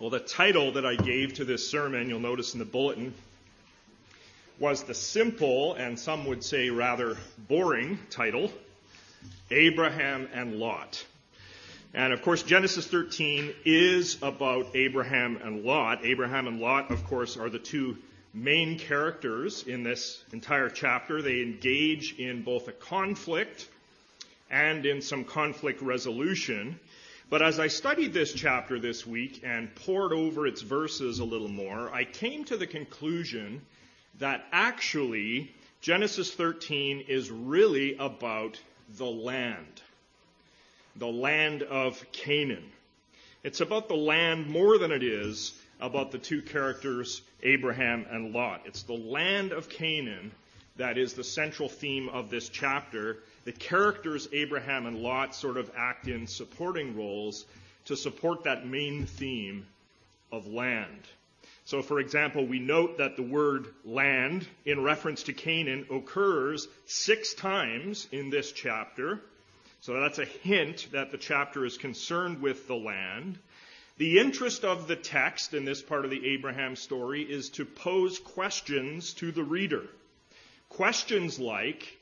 Well, the title that I gave to this sermon, you'll notice in the bulletin, was the simple and some would say rather boring title Abraham and Lot. And of course, Genesis 13 is about Abraham and Lot. Abraham and Lot, of course, are the two main characters in this entire chapter. They engage in both a conflict and in some conflict resolution. But as I studied this chapter this week and pored over its verses a little more, I came to the conclusion that actually Genesis 13 is really about the land, the land of Canaan. It's about the land more than it is about the two characters, Abraham and Lot. It's the land of Canaan that is the central theme of this chapter the characters Abraham and Lot sort of act in supporting roles to support that main theme of land. So, for example, we note that the word land in reference to Canaan occurs six times in this chapter. So that's a hint that the chapter is concerned with the land. The interest of the text in this part of the Abraham story is to pose questions to the reader. Questions like,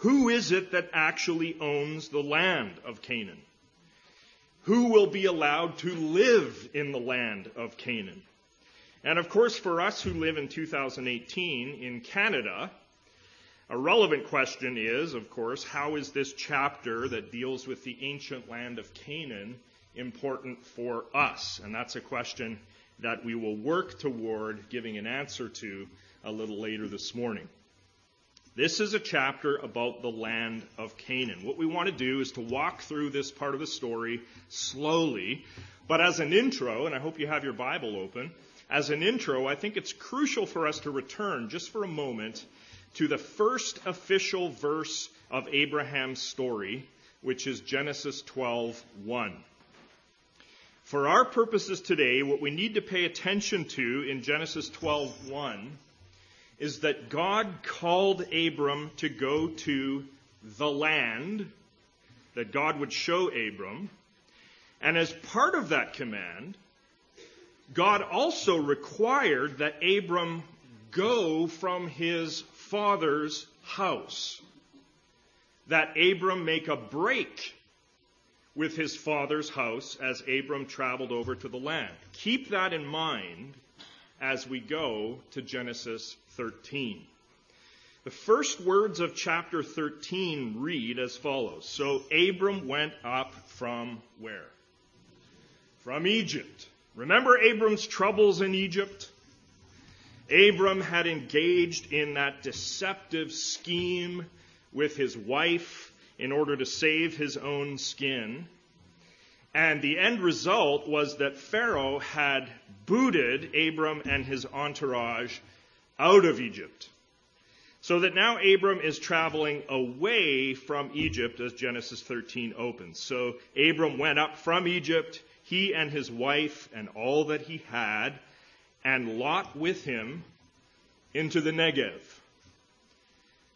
who is it that actually owns the land of Canaan? Who will be allowed to live in the land of Canaan? And of course, for us who live in 2018 in Canada, a relevant question is, of course, how is this chapter that deals with the ancient land of Canaan important for us? And that's a question that we will work toward giving an answer to a little later this morning. This is a chapter about the land of Canaan. What we want to do is to walk through this part of the story slowly, but as an intro, and I hope you have your Bible open, as an intro, I think it's crucial for us to return just for a moment to the first official verse of Abraham's story, which is Genesis 12:1. For our purposes today, what we need to pay attention to in Genesis 12:1 is that God called Abram to go to the land that God would show Abram. And as part of that command, God also required that Abram go from his father's house. That Abram make a break with his father's house as Abram traveled over to the land. Keep that in mind as we go to Genesis 13. The first words of chapter 13 read as follows. So Abram went up from where? From Egypt. Remember Abram's troubles in Egypt? Abram had engaged in that deceptive scheme with his wife in order to save his own skin. And the end result was that Pharaoh had booted Abram and his entourage out of Egypt. So that now Abram is traveling away from Egypt as Genesis 13 opens. So Abram went up from Egypt, he and his wife and all that he had, and Lot with him into the Negev.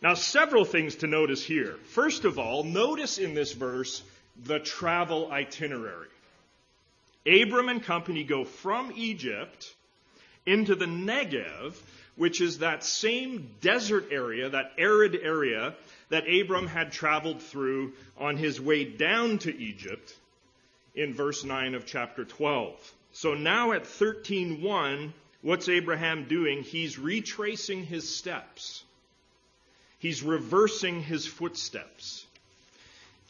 Now, several things to notice here. First of all, notice in this verse the travel itinerary. Abram and company go from Egypt into the Negev, which is that same desert area, that arid area that Abram had traveled through on his way down to Egypt in verse 9 of chapter 12. So now at 13:1, what's Abraham doing? He's retracing his steps. He's reversing his footsteps.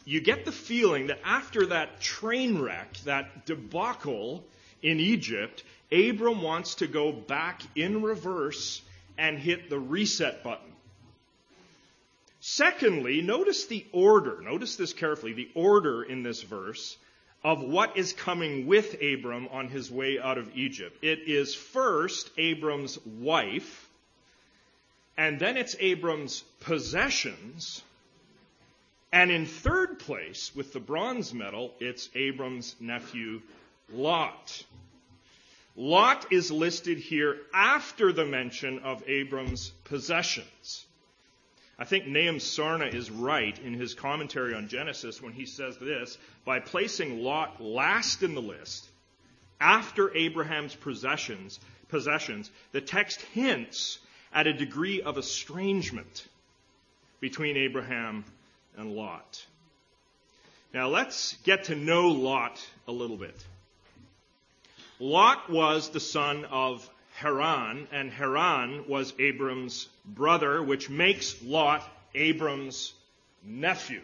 You get the feeling that after that train wreck, that debacle in Egypt, Abram wants to go back in reverse and hit the reset button. Secondly, notice the order. Notice this carefully. The order in this verse of what is coming with Abram on his way out of Egypt. It is first Abram's wife, and then it's Abram's possessions, and in third place, with the bronze medal, it's Abram's nephew Lot. Lot is listed here after the mention of Abram's possessions. I think Nahum Sarna is right in his commentary on Genesis when he says this by placing Lot last in the list, after Abraham's possessions, possessions, the text hints at a degree of estrangement between Abraham and Lot. Now let's get to know Lot a little bit. Lot was the son of Haran, and Haran was Abram's brother, which makes Lot Abram's nephew.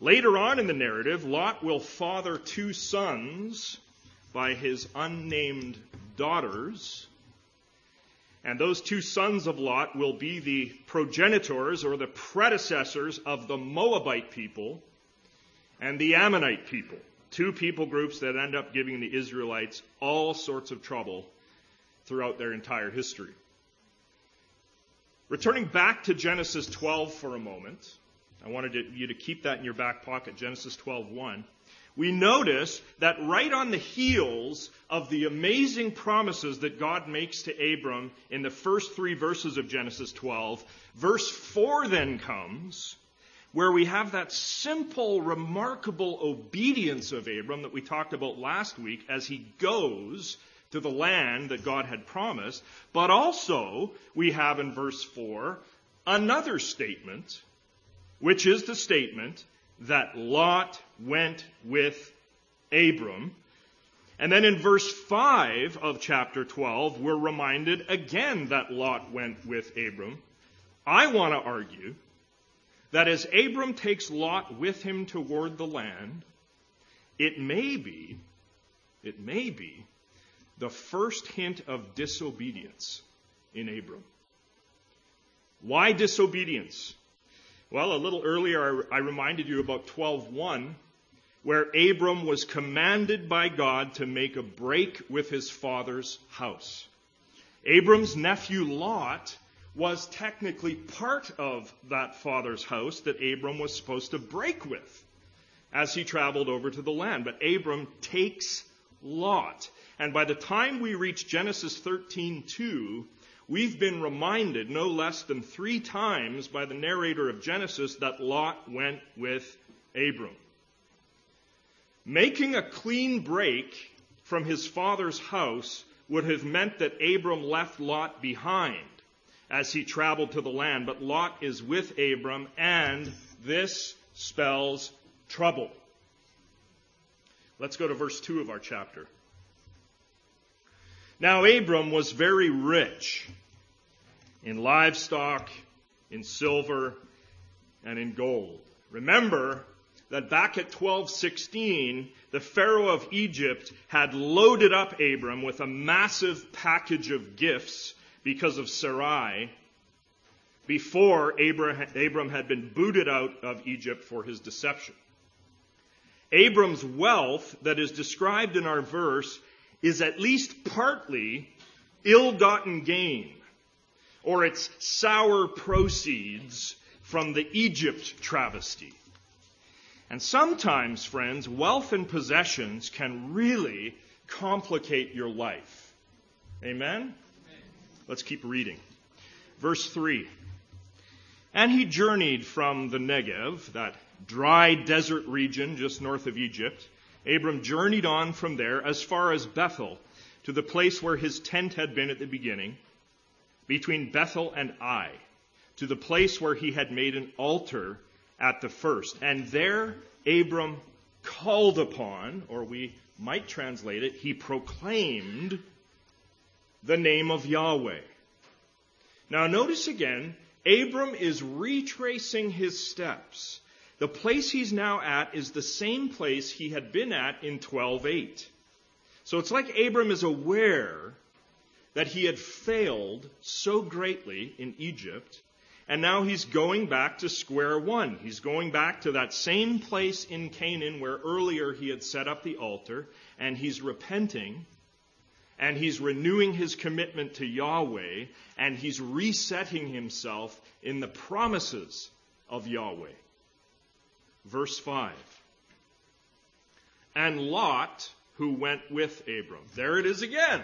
Later on in the narrative, Lot will father two sons by his unnamed daughters. And those two sons of Lot will be the progenitors or the predecessors of the Moabite people and the Ammonite people. Two people groups that end up giving the Israelites all sorts of trouble throughout their entire history. Returning back to Genesis 12 for a moment, I wanted you to keep that in your back pocket, Genesis 12:1. We notice that right on the heels of the amazing promises that God makes to Abram in the first three verses of Genesis 12, verse 4 then comes, where we have that simple, remarkable obedience of Abram that we talked about last week as he goes to the land that God had promised. But also, we have in verse 4 another statement, which is the statement that Lot went with Abram. And then in verse 5 of chapter 12, we're reminded again that Lot went with Abram. I want to argue that as Abram takes Lot with him toward the land, it may be, it may be the first hint of disobedience in Abram. Why disobedience? Well, a little earlier I reminded you about 12:1 where Abram was commanded by God to make a break with his father's house. Abram's nephew Lot was technically part of that father's house that Abram was supposed to break with as he traveled over to the land. But Abram takes Lot. And by the time we reach Genesis 13:2, we've been reminded no less than 3 times by the narrator of Genesis that Lot went with Abram. Making a clean break from his father's house would have meant that Abram left Lot behind as he traveled to the land, but Lot is with Abram, and this spells trouble. Let's go to verse 2 of our chapter. Now Abram was very rich in livestock, in silver, and in gold. Remember that back at 1216, the Pharaoh of Egypt had loaded up Abram with a massive package of gifts because of Sarai before Abram had been booted out of Egypt for his deception. Abram's wealth that is described in our verse is at least partly ill-gotten gain, or its sour proceeds from the Egypt travesty. And sometimes, friends, wealth and possessions can really complicate your life. Amen? Let's keep reading. Verse 3. And he journeyed from the Negev, that dry desert region just north of Egypt, Abram journeyed on from there as far as Bethel, to the place where his tent had been at the beginning, between Bethel and Ai, to the place where he had made an altar at the first. And there Abram called upon, or we might translate it, he proclaimed the name of Yahweh. Now notice again, Abram is retracing his steps the place he's now at is the same place he had been at in 12:8. So it's like Abram is aware that he had failed so greatly in Egypt, and now he's going back to square one. He's going back to that same place in Canaan where earlier he had set up the altar, and he's repenting, and he's renewing his commitment to Yahweh, and he's resetting himself in the promises of Yahweh verse 5. And Lot, who went with Abram. There it is again.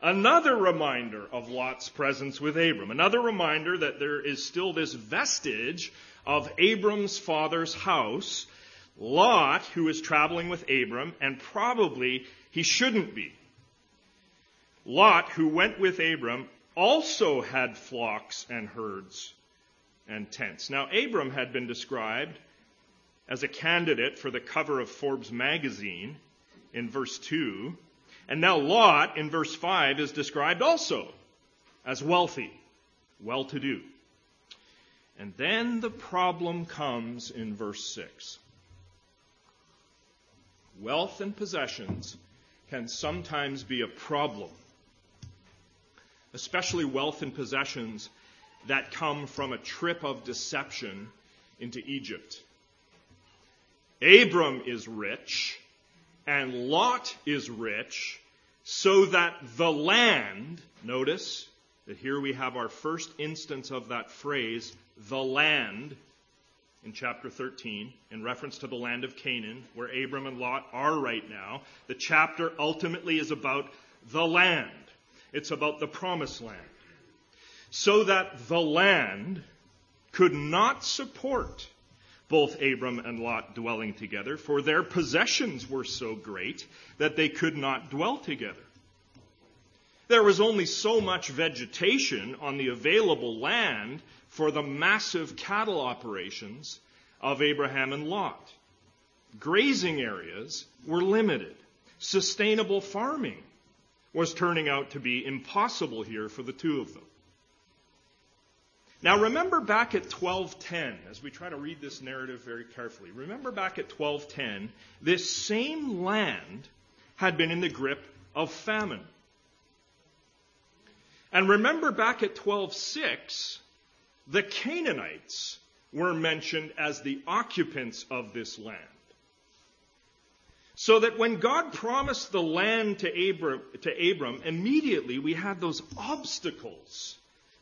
Another reminder of Lot's presence with Abram. Another reminder that there is still this vestige of Abram's father's house Lot, who is traveling with Abram, and probably he shouldn't be. Lot, who went with Abram, also had flocks and herds and tents. Now, Abram had been described as a candidate for the cover of Forbes magazine in verse 2. And now Lot in verse 5 is described also as wealthy, well to do. And then the problem comes in verse 6. Wealth and possessions can sometimes be a problem, especially wealth and possessions that come from a trip of deception into Egypt. Abram is rich, and Lot is rich, so that the land, notice that here we have our first instance of that phrase, the land, in chapter 13, in reference to the land of Canaan, where Abram and Lot are right now. The chapter ultimately is about the land. It's about the promised land. So that the land could not support both Abram and Lot dwelling together, for their possessions were so great that they could not dwell together. There was only so much vegetation on the available land for the massive cattle operations of Abraham and Lot. Grazing areas were limited. Sustainable farming was turning out to be impossible here for the two of them. Now remember back at 1210, as we try to read this narrative very carefully, remember back at 1210, this same land had been in the grip of famine. And remember back at 12:6, the Canaanites were mentioned as the occupants of this land. So that when God promised the land to Abram, to Abram, immediately we had those obstacles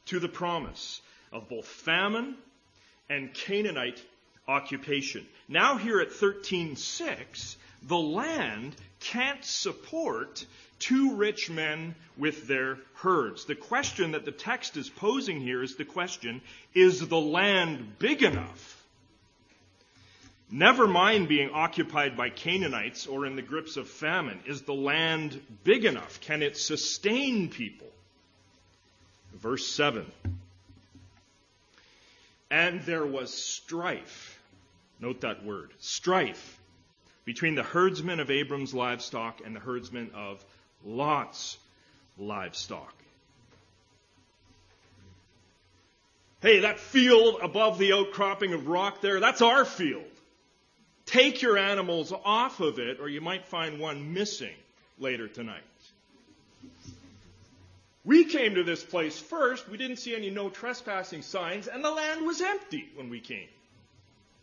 to the promise of both famine and Canaanite occupation. Now here at 13:6, the land can't support two rich men with their herds. The question that the text is posing here is the question is the land big enough? Never mind being occupied by Canaanites or in the grips of famine. Is the land big enough? Can it sustain people? Verse 7. And there was strife. Note that word strife between the herdsmen of Abram's livestock and the herdsmen of Lot's livestock. Hey, that field above the outcropping of rock there, that's our field. Take your animals off of it, or you might find one missing later tonight. We came to this place first. We didn't see any no trespassing signs, and the land was empty when we came.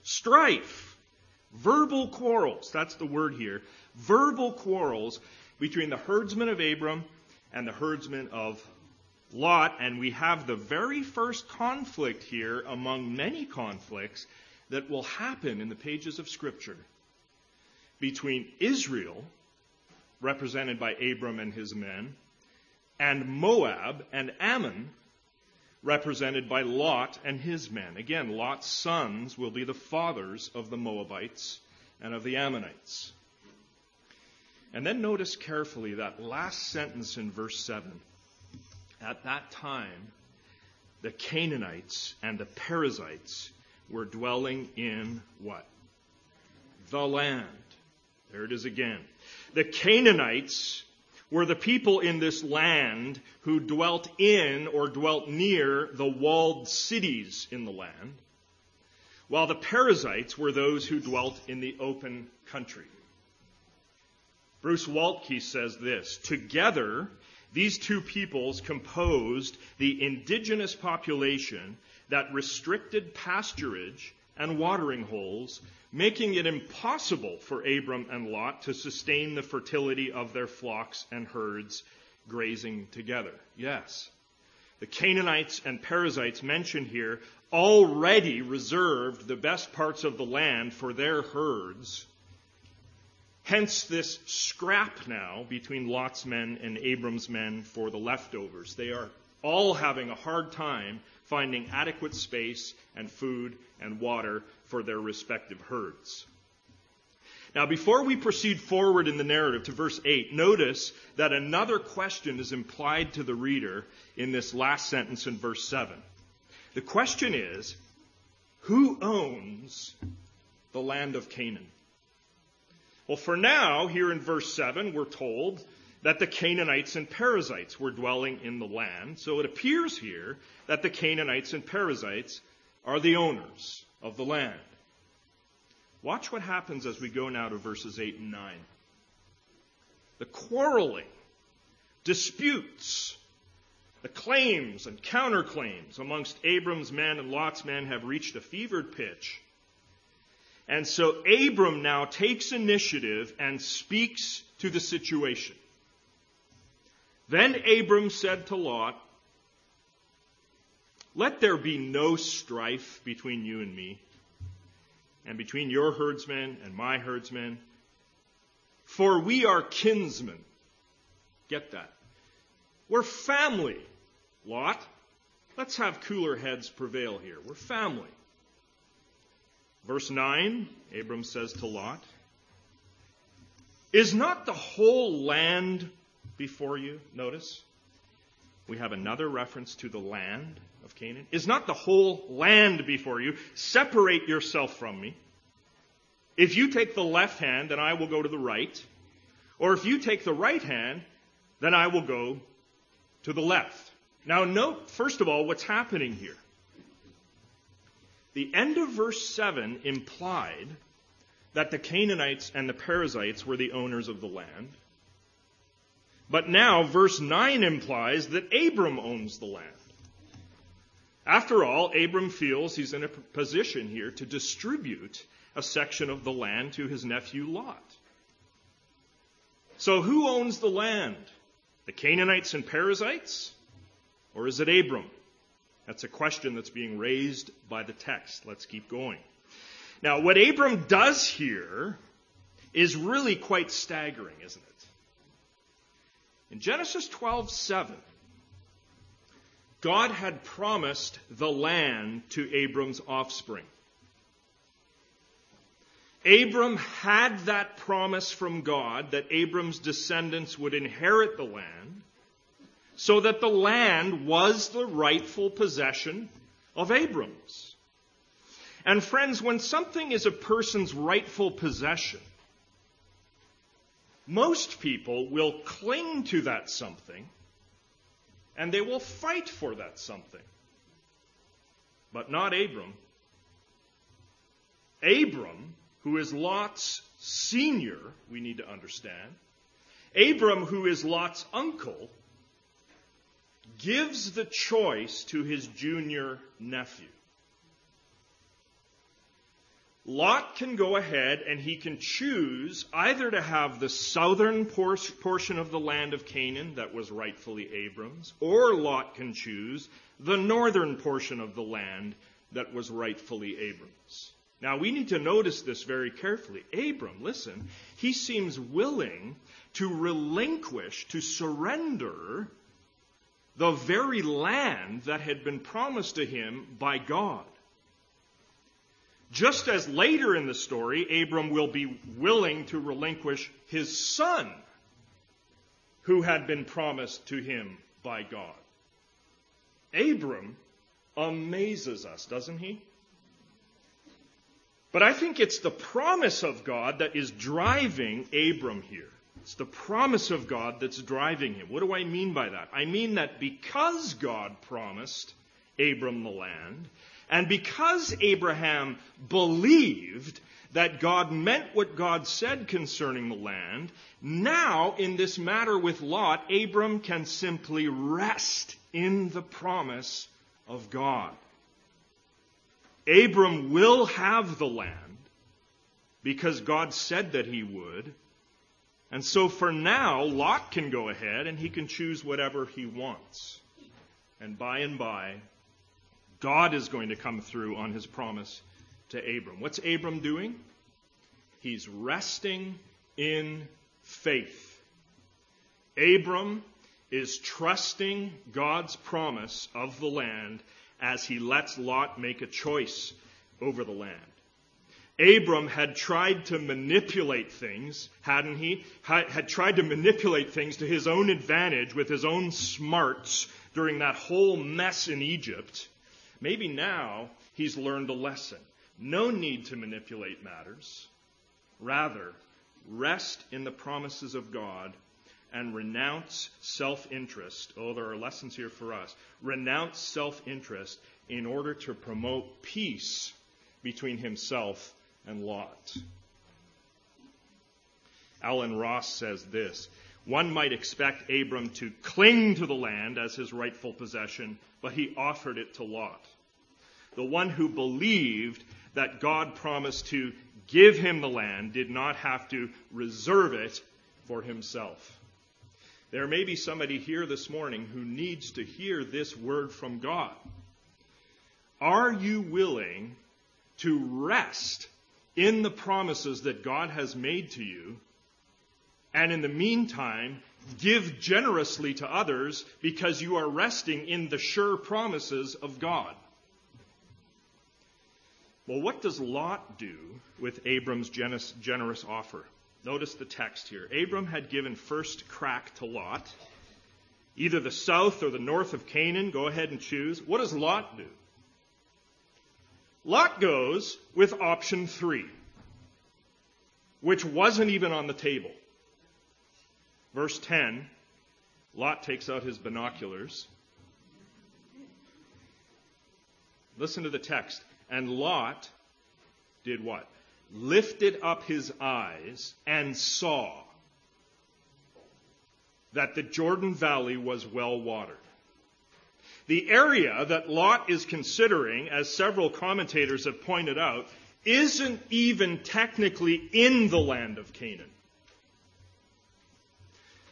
Strife, verbal quarrels, that's the word here. Verbal quarrels between the herdsmen of Abram and the herdsmen of Lot, and we have the very first conflict here among many conflicts that will happen in the pages of Scripture between Israel, represented by Abram and his men, and Moab and Ammon, represented by Lot and his men. Again, Lot's sons will be the fathers of the Moabites and of the Ammonites. And then notice carefully that last sentence in verse 7. At that time, the Canaanites and the Perizzites were dwelling in what? The land. There it is again. The Canaanites were the people in this land who dwelt in or dwelt near the walled cities in the land, while the Perizzites were those who dwelt in the open country. Bruce Waltke says this Together, these two peoples composed the indigenous population that restricted pasturage and watering holes, making it impossible for Abram and Lot to sustain the fertility of their flocks and herds grazing together. Yes. The Canaanites and Perizzites mentioned here already reserved the best parts of the land for their herds Hence this scrap now between Lot's men and Abram's men for the leftovers. They are all having a hard time finding adequate space and food and water for their respective herds. Now, before we proceed forward in the narrative to verse 8, notice that another question is implied to the reader in this last sentence in verse 7. The question is Who owns the land of Canaan? Well, for now, here in verse 7, we're told that the Canaanites and Perizzites were dwelling in the land. So it appears here that the Canaanites and Perizzites are the owners of the land. Watch what happens as we go now to verses 8 and 9. The quarreling, disputes, the claims and counterclaims amongst Abram's men and Lot's men have reached a fevered pitch. And so Abram now takes initiative and speaks to the situation. Then Abram said to Lot, Let there be no strife between you and me, and between your herdsmen and my herdsmen, for we are kinsmen. Get that? We're family, Lot. Let's have cooler heads prevail here. We're family. Verse 9, Abram says to Lot, Is not the whole land before you. Notice we have another reference to the land of Canaan. Is not the whole land before you? Separate yourself from me. If you take the left hand, then I will go to the right. Or if you take the right hand, then I will go to the left. Now, note, first of all, what's happening here. The end of verse 7 implied that the Canaanites and the Perizzites were the owners of the land. But now, verse 9 implies that Abram owns the land. After all, Abram feels he's in a position here to distribute a section of the land to his nephew Lot. So, who owns the land? The Canaanites and Perizzites? Or is it Abram? That's a question that's being raised by the text. Let's keep going. Now, what Abram does here is really quite staggering, isn't it? In Genesis 12:7, God had promised the land to Abram's offspring. Abram had that promise from God that Abram's descendants would inherit the land, so that the land was the rightful possession of Abram's. And friends, when something is a person's rightful possession, most people will cling to that something and they will fight for that something. But not Abram. Abram, who is Lot's senior, we need to understand, Abram, who is Lot's uncle, gives the choice to his junior nephew. Lot can go ahead and he can choose either to have the southern portion of the land of Canaan that was rightfully Abram's, or Lot can choose the northern portion of the land that was rightfully Abram's. Now we need to notice this very carefully. Abram, listen, he seems willing to relinquish, to surrender the very land that had been promised to him by God. Just as later in the story, Abram will be willing to relinquish his son, who had been promised to him by God. Abram amazes us, doesn't he? But I think it's the promise of God that is driving Abram here. It's the promise of God that's driving him. What do I mean by that? I mean that because God promised Abram the land, and because Abraham believed that God meant what God said concerning the land, now in this matter with Lot, Abram can simply rest in the promise of God. Abram will have the land because God said that he would. And so for now, Lot can go ahead and he can choose whatever he wants. And by and by, God is going to come through on his promise to Abram. What's Abram doing? He's resting in faith. Abram is trusting God's promise of the land as he lets Lot make a choice over the land. Abram had tried to manipulate things, hadn't he? Had tried to manipulate things to his own advantage with his own smarts during that whole mess in Egypt. Maybe now he's learned a lesson. No need to manipulate matters. Rather, rest in the promises of God and renounce self interest. Oh, there are lessons here for us. Renounce self interest in order to promote peace between himself and Lot. Alan Ross says this One might expect Abram to cling to the land as his rightful possession, but he offered it to Lot. The one who believed that God promised to give him the land did not have to reserve it for himself. There may be somebody here this morning who needs to hear this word from God. Are you willing to rest in the promises that God has made to you, and in the meantime, give generously to others because you are resting in the sure promises of God. Well, what does Lot do with Abram's generous offer? Notice the text here. Abram had given first crack to Lot. Either the south or the north of Canaan, go ahead and choose. What does Lot do? Lot goes with option three, which wasn't even on the table. Verse 10 Lot takes out his binoculars. Listen to the text. And Lot did what? Lifted up his eyes and saw that the Jordan Valley was well watered. The area that Lot is considering, as several commentators have pointed out, isn't even technically in the land of Canaan.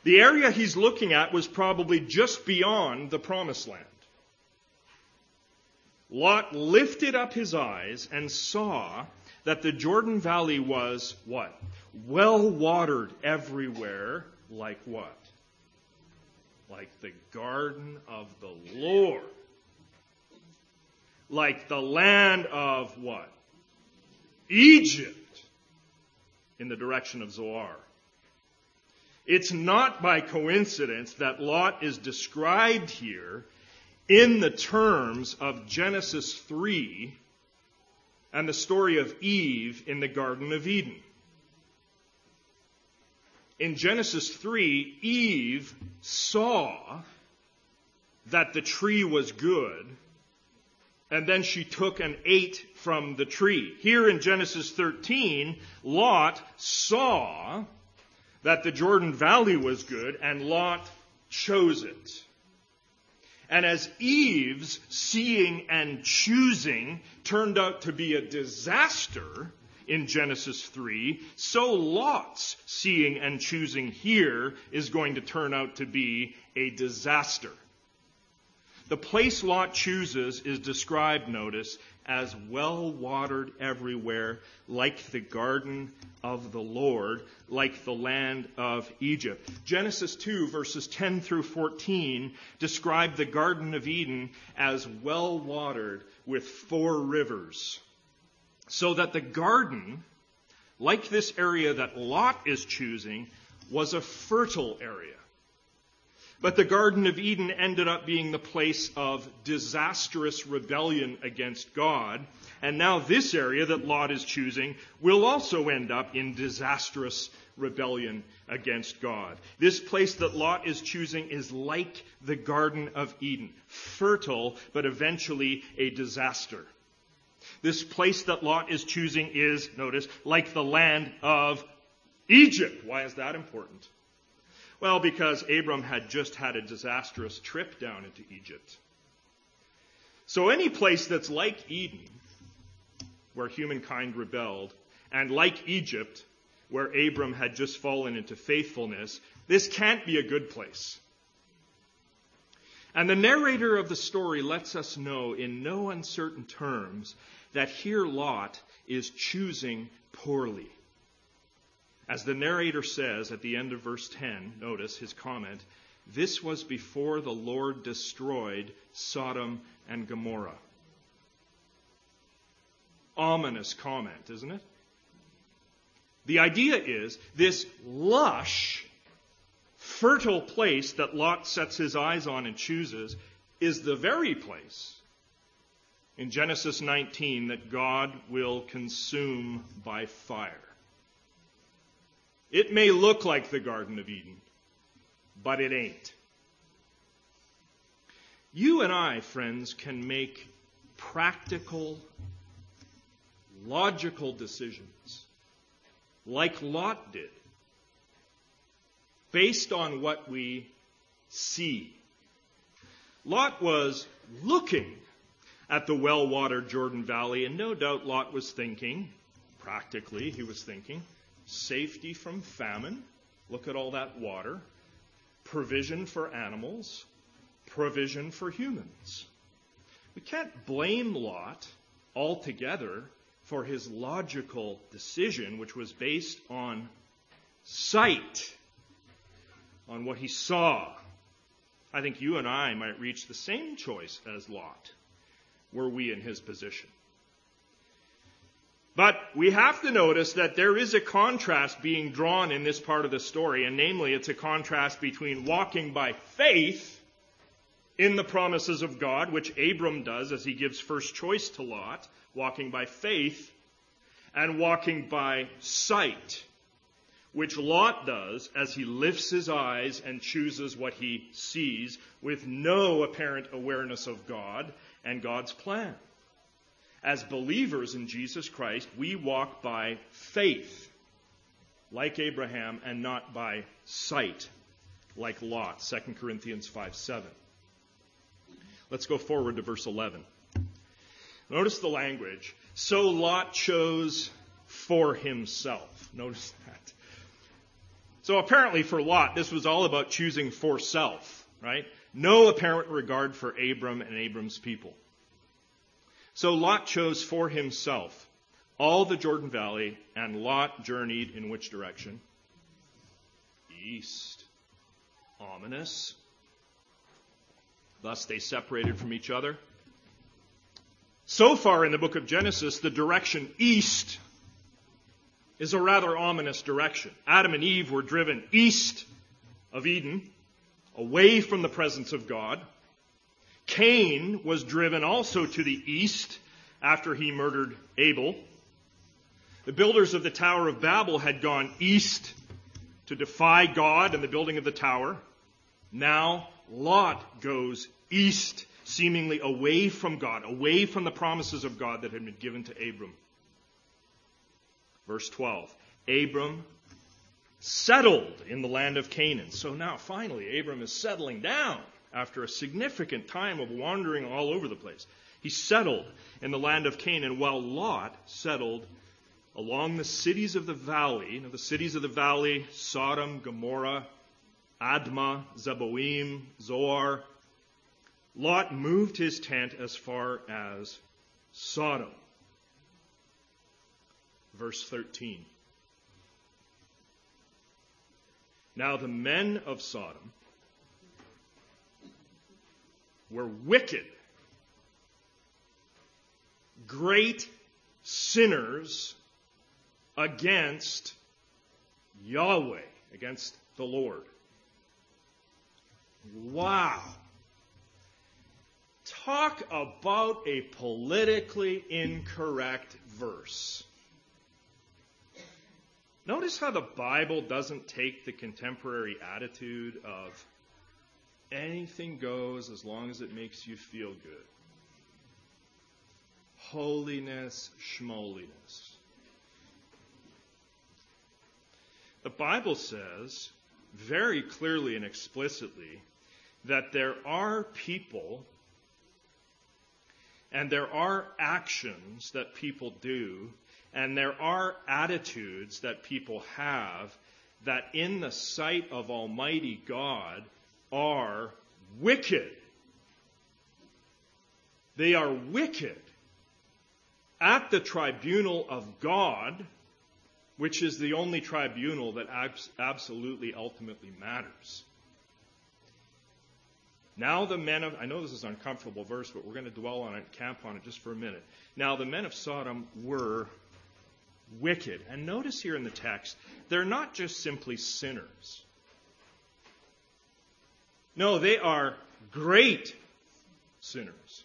The area he's looking at was probably just beyond the promised land. Lot lifted up his eyes and saw that the Jordan Valley was what? Well watered everywhere, like what? like the garden of the Lord. Like the land of what? Egypt in the direction of Zoar. It's not by coincidence that Lot is described here in the terms of Genesis 3 and the story of Eve in the Garden of Eden in Genesis 3, Eve saw that the tree was good, and then she took and ate from the tree. Here in Genesis 13, Lot saw that the Jordan Valley was good, and Lot chose it. And as Eve's seeing and choosing turned out to be a disaster, in Genesis 3, so Lot's seeing and choosing here is going to turn out to be a disaster. The place Lot chooses is described, notice, as well watered everywhere, like the garden of the Lord, like the land of Egypt. Genesis 2, verses 10 through 14, describe the Garden of Eden as well watered with four rivers so that the garden, like this area that Lot is choosing, was a fertile area. But the Garden of Eden ended up being the place of disastrous rebellion against God. And now this area that Lot is choosing will also end up in disastrous rebellion against God. This place that Lot is choosing is like the Garden of Eden. Fertile, but eventually a disaster. This place that Lot is choosing is, notice, like the land of Egypt. Why is that important? Well, because Abram had just had a disastrous trip down into Egypt. So any place that's like Eden, where humankind rebelled, and like Egypt, where Abram had just fallen into faithfulness, this can't be a good place. And the narrator of the story lets us know in no uncertain terms that here Lot is choosing poorly. As the narrator says at the end of verse 10, notice his comment, this was before the Lord destroyed Sodom and Gomorrah. Ominous comment, isn't it? The idea is this lush, fertile place that Lot sets his eyes on and chooses is the very place in Genesis 19 that God will consume by fire. It may look like the Garden of Eden, but it ain't. You and I, friends, can make practical, logical decisions like Lot did based on what we see. Lot was looking at the well watered Jordan Valley, and no doubt Lot was thinking, practically, he was thinking, safety from famine. Look at all that water. Provision for animals. Provision for humans. We can't blame Lot altogether for his logical decision, which was based on sight, on what he saw. I think you and I might reach the same choice as Lot, were we in his position. But we have to notice that there is a contrast being drawn in this part of the story, and namely, it's a contrast between walking by faith in the promises of God, which Abram does as he gives first choice to Lot, walking by faith, and walking by sight, which Lot does as he lifts his eyes and chooses what he sees with no apparent awareness of God and God's plan. As believers in Jesus Christ, we walk by faith, like Abraham, and not by sight, like Lot. 2 Corinthians 5 7. Let's go forward to verse 11. Notice the language. So Lot chose for himself. Notice that. So apparently for Lot, this was all about choosing for self, right? No apparent regard for Abram and Abram's people. So Lot chose for himself all the Jordan Valley, and Lot journeyed in which direction? East. Ominous. Thus they separated from each other. So far in the book of Genesis, the direction east is a rather ominous direction. Adam and Eve were driven east of Eden, away from the presence of God. Cain was driven also to the east after he murdered Abel. The builders of the Tower of Babel had gone east to defy God and the building of the tower. Now Lot goes east, seemingly away from God, away from the promises of God that had been given to Abram. Verse 12 Abram settled in the land of Canaan. So now finally, Abram is settling down after a significant time of wandering all over the place. He settled in the land of Canaan while Lot settled along the cities of the valley. You know, the cities of the valley Sodom, Gomorrah, Admah, Zeboim, Zoar. Lot moved his tent as far as Sodom. Verse 13. Now the men of Sodom were wicked, great sinners against Yahweh, against the Lord. Wow. Talk about a politically incorrect verse. Notice how the Bible doesn't take the contemporary attitude of anything goes as long as it makes you feel good. Holiness, schmoliness. The Bible says very clearly and explicitly that there are people and there are actions that people do and there are attitudes that people have that in the sight of Almighty God are wicked. They are wicked at the tribunal of God, which is the only tribunal that absolutely ultimately matters. Now the men of, I know this is an uncomfortable verse, but we're going to dwell on it, camp on it just for a minute. Now the men of Sodom were wicked. And notice here in the text, they're not just simply sinners. No, they are great sinners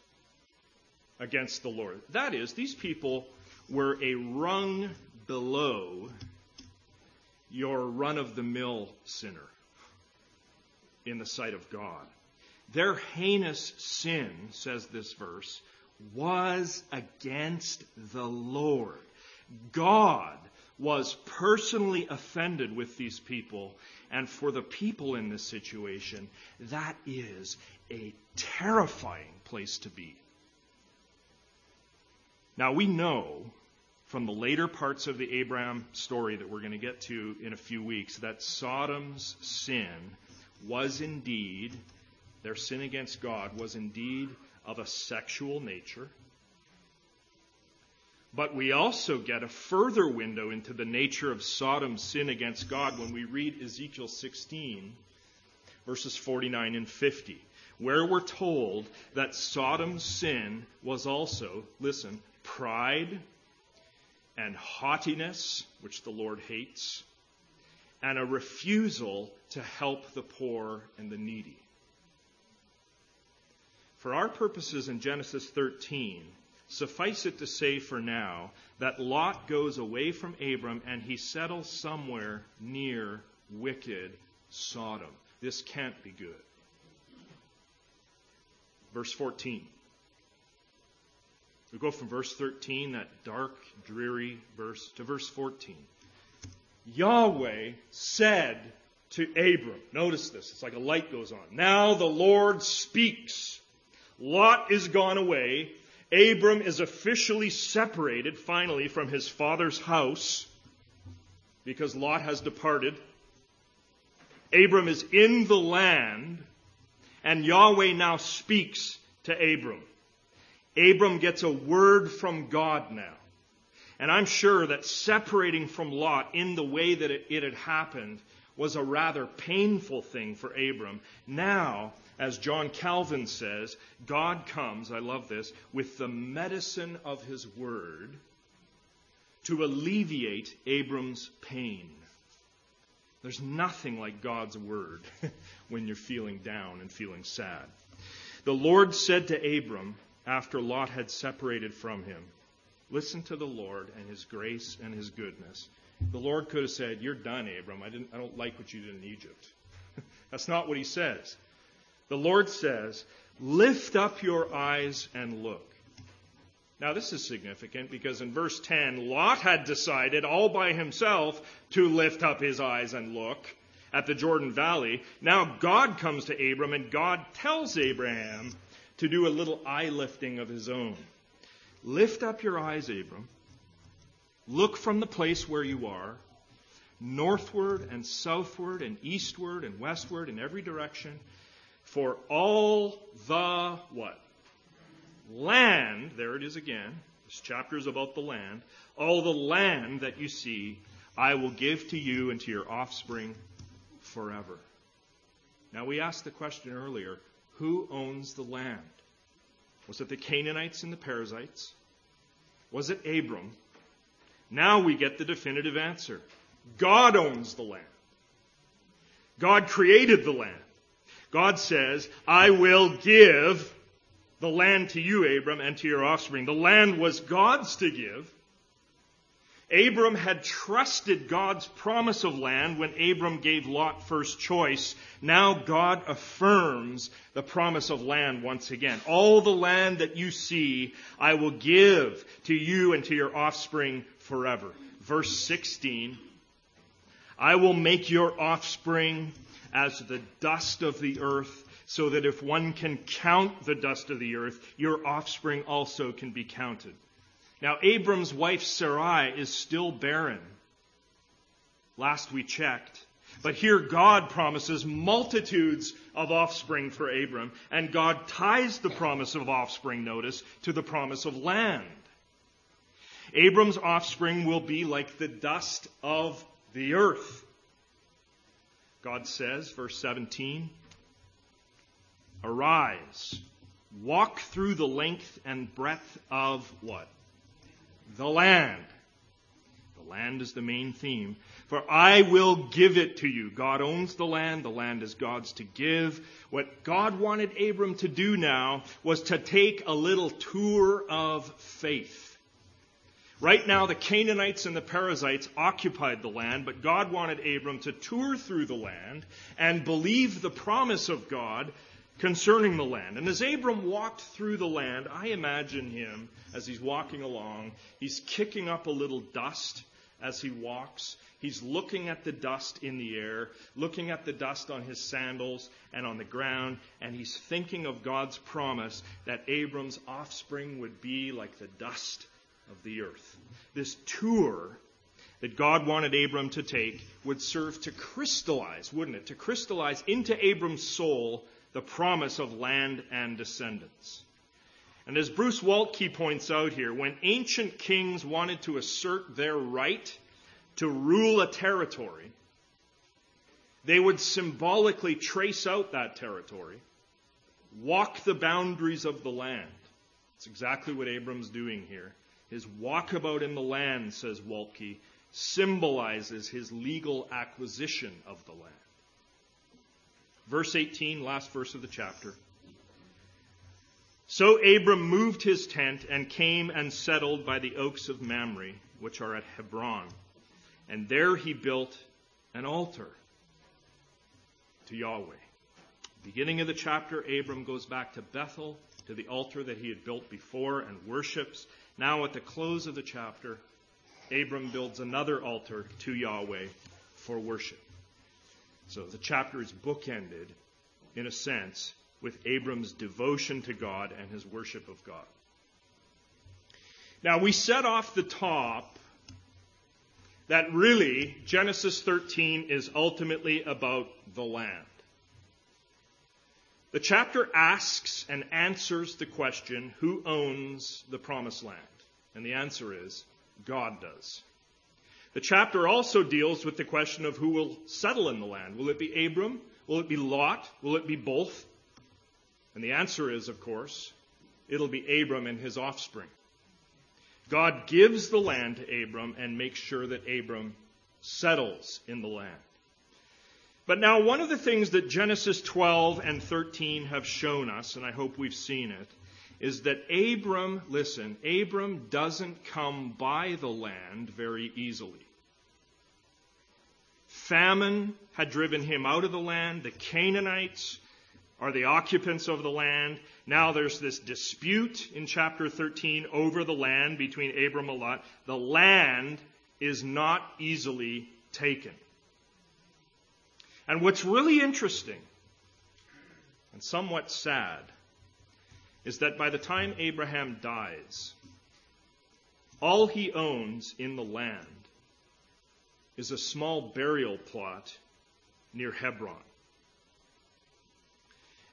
against the Lord. That is, these people were a rung below your run of the mill sinner in the sight of God. Their heinous sin, says this verse, was against the Lord. God was personally offended with these people, and for the people in this situation, that is a terrifying place to be. Now, we know from the later parts of the Abraham story that we're going to get to in a few weeks that Sodom's sin was indeed, their sin against God was indeed of a sexual nature. But we also get a further window into the nature of Sodom's sin against God when we read Ezekiel 16, verses 49 and 50, where we're told that Sodom's sin was also, listen, pride and haughtiness, which the Lord hates, and a refusal to help the poor and the needy. For our purposes in Genesis 13, suffice it to say for now that Lot goes away from Abram and he settles somewhere near wicked Sodom. This can't be good. Verse 14. We go from verse 13, that dark, dreary verse, to verse 14. Yahweh said to Abram, notice this, it's like a light goes on. Now the Lord speaks. Lot is gone away. Abram is officially separated finally from his father's house because Lot has departed. Abram is in the land, and Yahweh now speaks to Abram. Abram gets a word from God now. And I'm sure that separating from Lot in the way that it, it had happened was a rather painful thing for Abram. Now, as John Calvin says, God comes, I love this, with the medicine of his word to alleviate Abram's pain. There's nothing like God's word when you're feeling down and feeling sad. The Lord said to Abram after Lot had separated from him, Listen to the Lord and his grace and his goodness. The Lord could have said, You're done, Abram. I, didn't, I don't like what you did in Egypt. That's not what he says. The Lord says, Lift up your eyes and look. Now, this is significant because in verse 10, Lot had decided all by himself to lift up his eyes and look at the Jordan Valley. Now, God comes to Abram and God tells Abraham to do a little eye lifting of his own. Lift up your eyes, Abram. Look from the place where you are, northward and southward and eastward and westward in every direction, for all the what? Land, there it is again. This chapter is about the land. All the land that you see, I will give to you and to your offspring forever. Now, we asked the question earlier who owns the land? Was it the Canaanites and the Perizzites? Was it Abram? Now we get the definitive answer. God owns the land. God created the land. God says, I will give the land to you, Abram, and to your offspring. The land was God's to give. Abram had trusted God's promise of land when Abram gave Lot first choice. Now God affirms the promise of land once again. All the land that you see, I will give to you and to your offspring forever. Verse 16, I will make your offspring as the dust of the earth, so that if one can count the dust of the earth, your offspring also can be counted. Now, Abram's wife Sarai is still barren. Last we checked. But here God promises multitudes of offspring for Abram, and God ties the promise of offspring, notice, to the promise of land. Abram's offspring will be like the dust of the earth. God says, verse 17, Arise, walk through the length and breadth of what? The land. The land is the main theme. For I will give it to you. God owns the land. The land is God's to give. What God wanted Abram to do now was to take a little tour of faith. Right now, the Canaanites and the Perizzites occupied the land, but God wanted Abram to tour through the land and believe the promise of God concerning the land. And as Abram walked through the land, I imagine him as he's walking along. He's kicking up a little dust as he walks. He's looking at the dust in the air, looking at the dust on his sandals and on the ground, and he's thinking of God's promise that Abram's offspring would be like the dust of the earth. This tour that God wanted Abram to take would serve to crystallize, wouldn't it? To crystallize into Abram's soul the promise of land and descendants. And as Bruce Waltke points out here, when ancient kings wanted to assert their right to rule a territory, they would symbolically trace out that territory, walk the boundaries of the land. That's exactly what Abram's doing here. His walkabout in the land, says Waltke, symbolizes his legal acquisition of the land. Verse 18, last verse of the chapter. So Abram moved his tent and came and settled by the oaks of Mamre, which are at Hebron. And there he built an altar to Yahweh. Beginning of the chapter, Abram goes back to Bethel, to the altar that he had built before and worships. Now, at the close of the chapter, Abram builds another altar to Yahweh for worship. So the chapter is bookended, in a sense, with Abram's devotion to God and his worship of God. Now, we set off the top that really Genesis 13 is ultimately about the land. The chapter asks and answers the question who owns the promised land? And the answer is God does. The chapter also deals with the question of who will settle in the land. Will it be Abram? Will it be Lot? Will it be both? And the answer is, of course, it'll be Abram and his offspring. God gives the land to Abram and makes sure that Abram settles in the land. But now, one of the things that Genesis 12 and 13 have shown us, and I hope we've seen it, is that Abram, listen, Abram doesn't come by the land very easily. Famine had driven him out of the land. The Canaanites are the occupants of the land. Now there's this dispute in chapter 13 over the land between Abram and Lot. The land is not easily taken. And what's really interesting and somewhat sad is that by the time Abraham dies, all he owns in the land is a small burial plot near Hebron.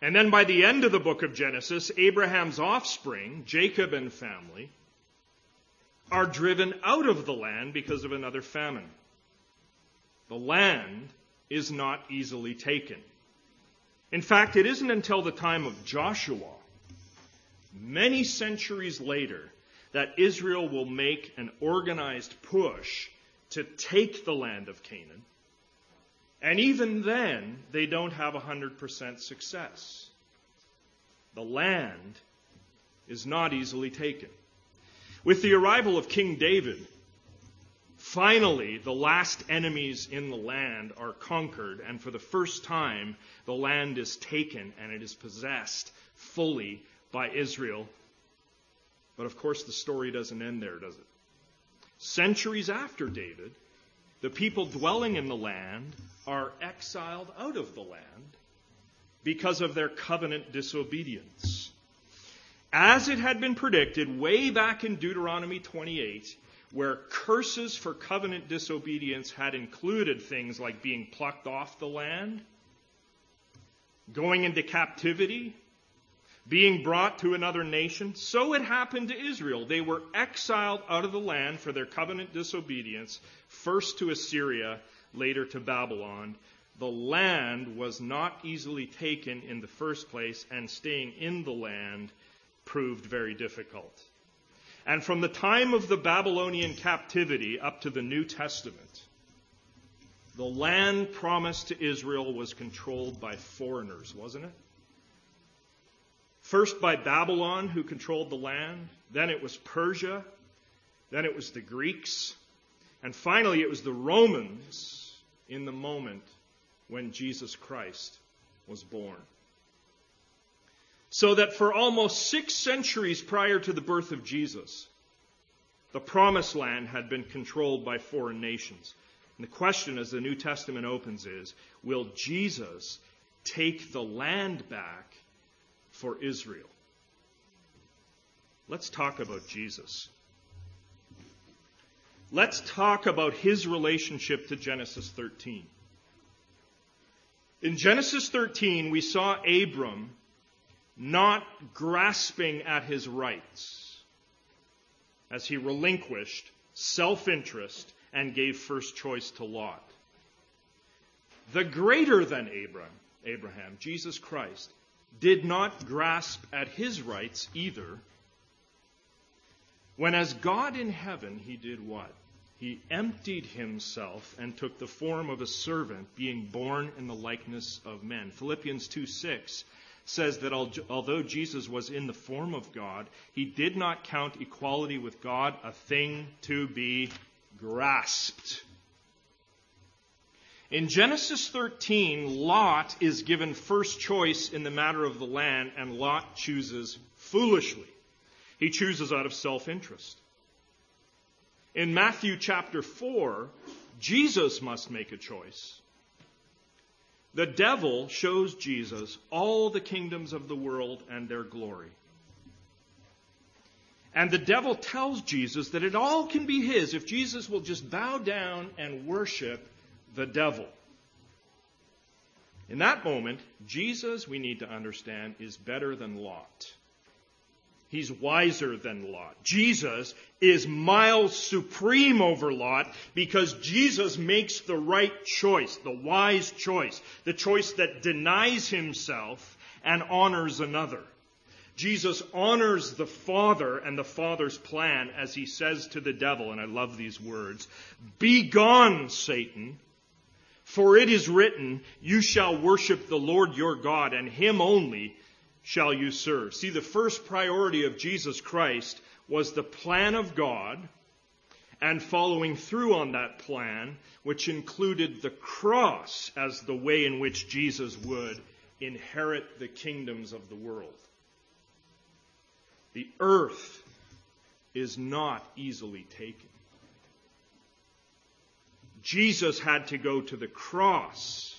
And then by the end of the book of Genesis, Abraham's offspring, Jacob and family, are driven out of the land because of another famine. The land is not easily taken. In fact, it isn't until the time of Joshua, many centuries later, that Israel will make an organized push to take the land of Canaan. And even then, they don't have 100% success. The land is not easily taken. With the arrival of King David, finally the last enemies in the land are conquered, and for the first time, the land is taken and it is possessed fully by Israel. But of course, the story doesn't end there, does it? Centuries after David, the people dwelling in the land are exiled out of the land because of their covenant disobedience. As it had been predicted way back in Deuteronomy 28, where curses for covenant disobedience had included things like being plucked off the land, going into captivity, being brought to another nation. So it happened to Israel. They were exiled out of the land for their covenant disobedience, first to Assyria, later to Babylon. The land was not easily taken in the first place, and staying in the land proved very difficult. And from the time of the Babylonian captivity up to the New Testament, the land promised to Israel was controlled by foreigners, wasn't it? First by Babylon, who controlled the land. Then it was Persia. Then it was the Greeks. And finally, it was the Romans in the moment when Jesus Christ was born. So that for almost six centuries prior to the birth of Jesus, the promised land had been controlled by foreign nations. And the question as the New Testament opens is Will Jesus take the land back for Israel? Let's talk about Jesus. Let's talk about his relationship to Genesis 13. In Genesis 13, we saw Abram not grasping at his rights as he relinquished self interest and gave first choice to Lot. The greater than Abram, Abraham, Jesus Christ, did not grasp at his rights either. When, as God in heaven, he did what? He emptied himself and took the form of a servant, being born in the likeness of men. Philippians 2 6 says that although Jesus was in the form of God, he did not count equality with God a thing to be grasped. In Genesis 13, Lot is given first choice in the matter of the land, and Lot chooses foolishly. He chooses out of self interest. In Matthew chapter 4, Jesus must make a choice. The devil shows Jesus all the kingdoms of the world and their glory. And the devil tells Jesus that it all can be his if Jesus will just bow down and worship the devil. In that moment, Jesus, we need to understand, is better than Lot. He's wiser than Lot. Jesus is miles supreme over Lot because Jesus makes the right choice, the wise choice, the choice that denies himself and honors another. Jesus honors the Father and the Father's plan as he says to the devil, and I love these words, Be gone, Satan, for it is written, You shall worship the Lord your God, and him only shall you serve. See, the first priority of Jesus Christ was the plan of God and following through on that plan, which included the cross as the way in which Jesus would inherit the kingdoms of the world. The earth is not easily taken. Jesus had to go to the cross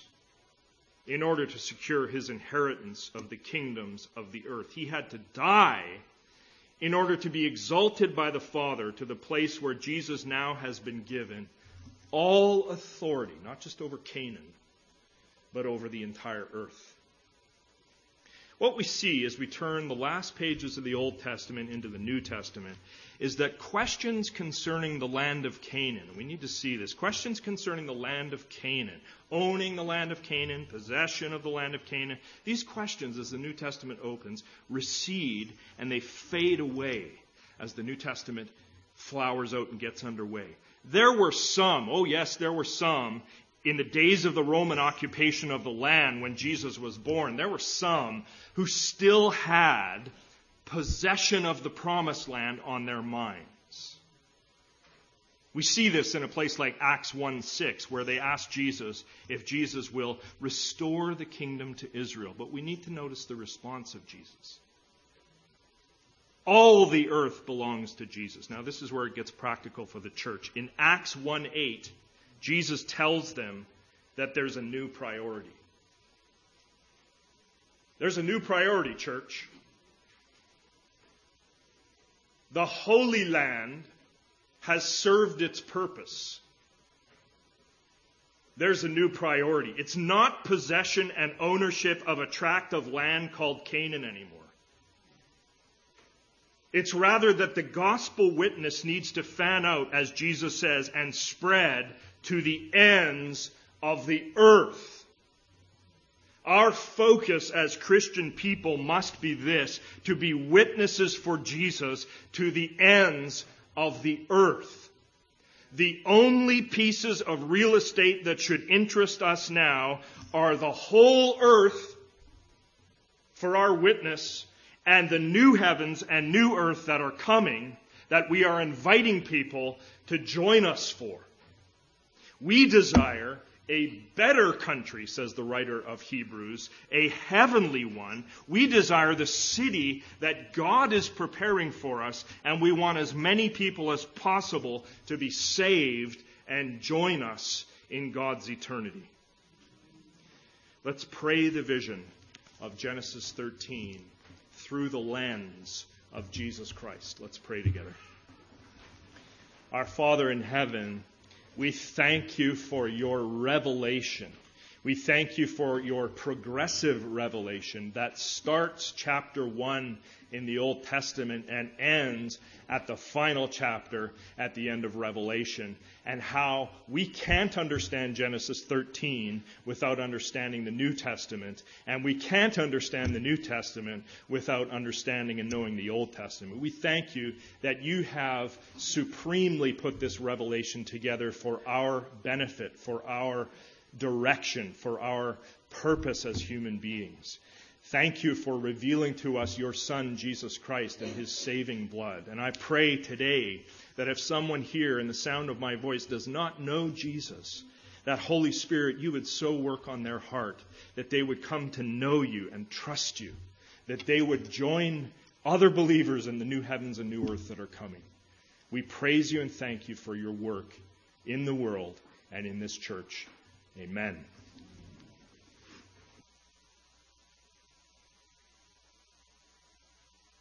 in order to secure his inheritance of the kingdoms of the earth. He had to die in order to be exalted by the Father to the place where Jesus now has been given all authority, not just over Canaan, but over the entire earth. What we see as we turn the last pages of the Old Testament into the New Testament is that questions concerning the land of Canaan, we need to see this, questions concerning the land of Canaan, owning the land of Canaan, possession of the land of Canaan, these questions, as the New Testament opens, recede and they fade away as the New Testament flowers out and gets underway. There were some, oh yes, there were some in the days of the Roman occupation of the land when Jesus was born, there were some who still had possession of the promised land on their minds. We see this in a place like Acts 1 6, where they ask Jesus if Jesus will restore the kingdom to Israel. But we need to notice the response of Jesus. All the earth belongs to Jesus. Now, this is where it gets practical for the church. In Acts 1 8, Jesus tells them that there's a new priority. There's a new priority, church. The Holy Land has served its purpose. There's a new priority. It's not possession and ownership of a tract of land called Canaan anymore. It's rather that the gospel witness needs to fan out, as Jesus says, and spread to the ends of the earth. Our focus as Christian people must be this to be witnesses for Jesus to the ends of the earth. The only pieces of real estate that should interest us now are the whole earth for our witness and the new heavens and new earth that are coming that we are inviting people to join us for. We desire a better country, says the writer of Hebrews, a heavenly one. We desire the city that God is preparing for us, and we want as many people as possible to be saved and join us in God's eternity. Let's pray the vision of Genesis 13 through the lens of Jesus Christ. Let's pray together. Our Father in heaven, we thank you for your revelation. We thank you for your progressive revelation that starts chapter 1 in the Old Testament and ends at the final chapter at the end of Revelation, and how we can't understand Genesis 13 without understanding the New Testament, and we can't understand the New Testament without understanding and knowing the Old Testament. We thank you that you have supremely put this revelation together for our benefit, for our direction, for our purpose as human beings. Thank you for revealing to us your Son, Jesus Christ, and his saving blood. And I pray today that if someone here in the sound of my voice does not know Jesus, that Holy Spirit, you would so work on their heart that they would come to know you and trust you, that they would join other believers in the new heavens and new earth that are coming. We praise you and thank you for your work in the world and in this church. Amen.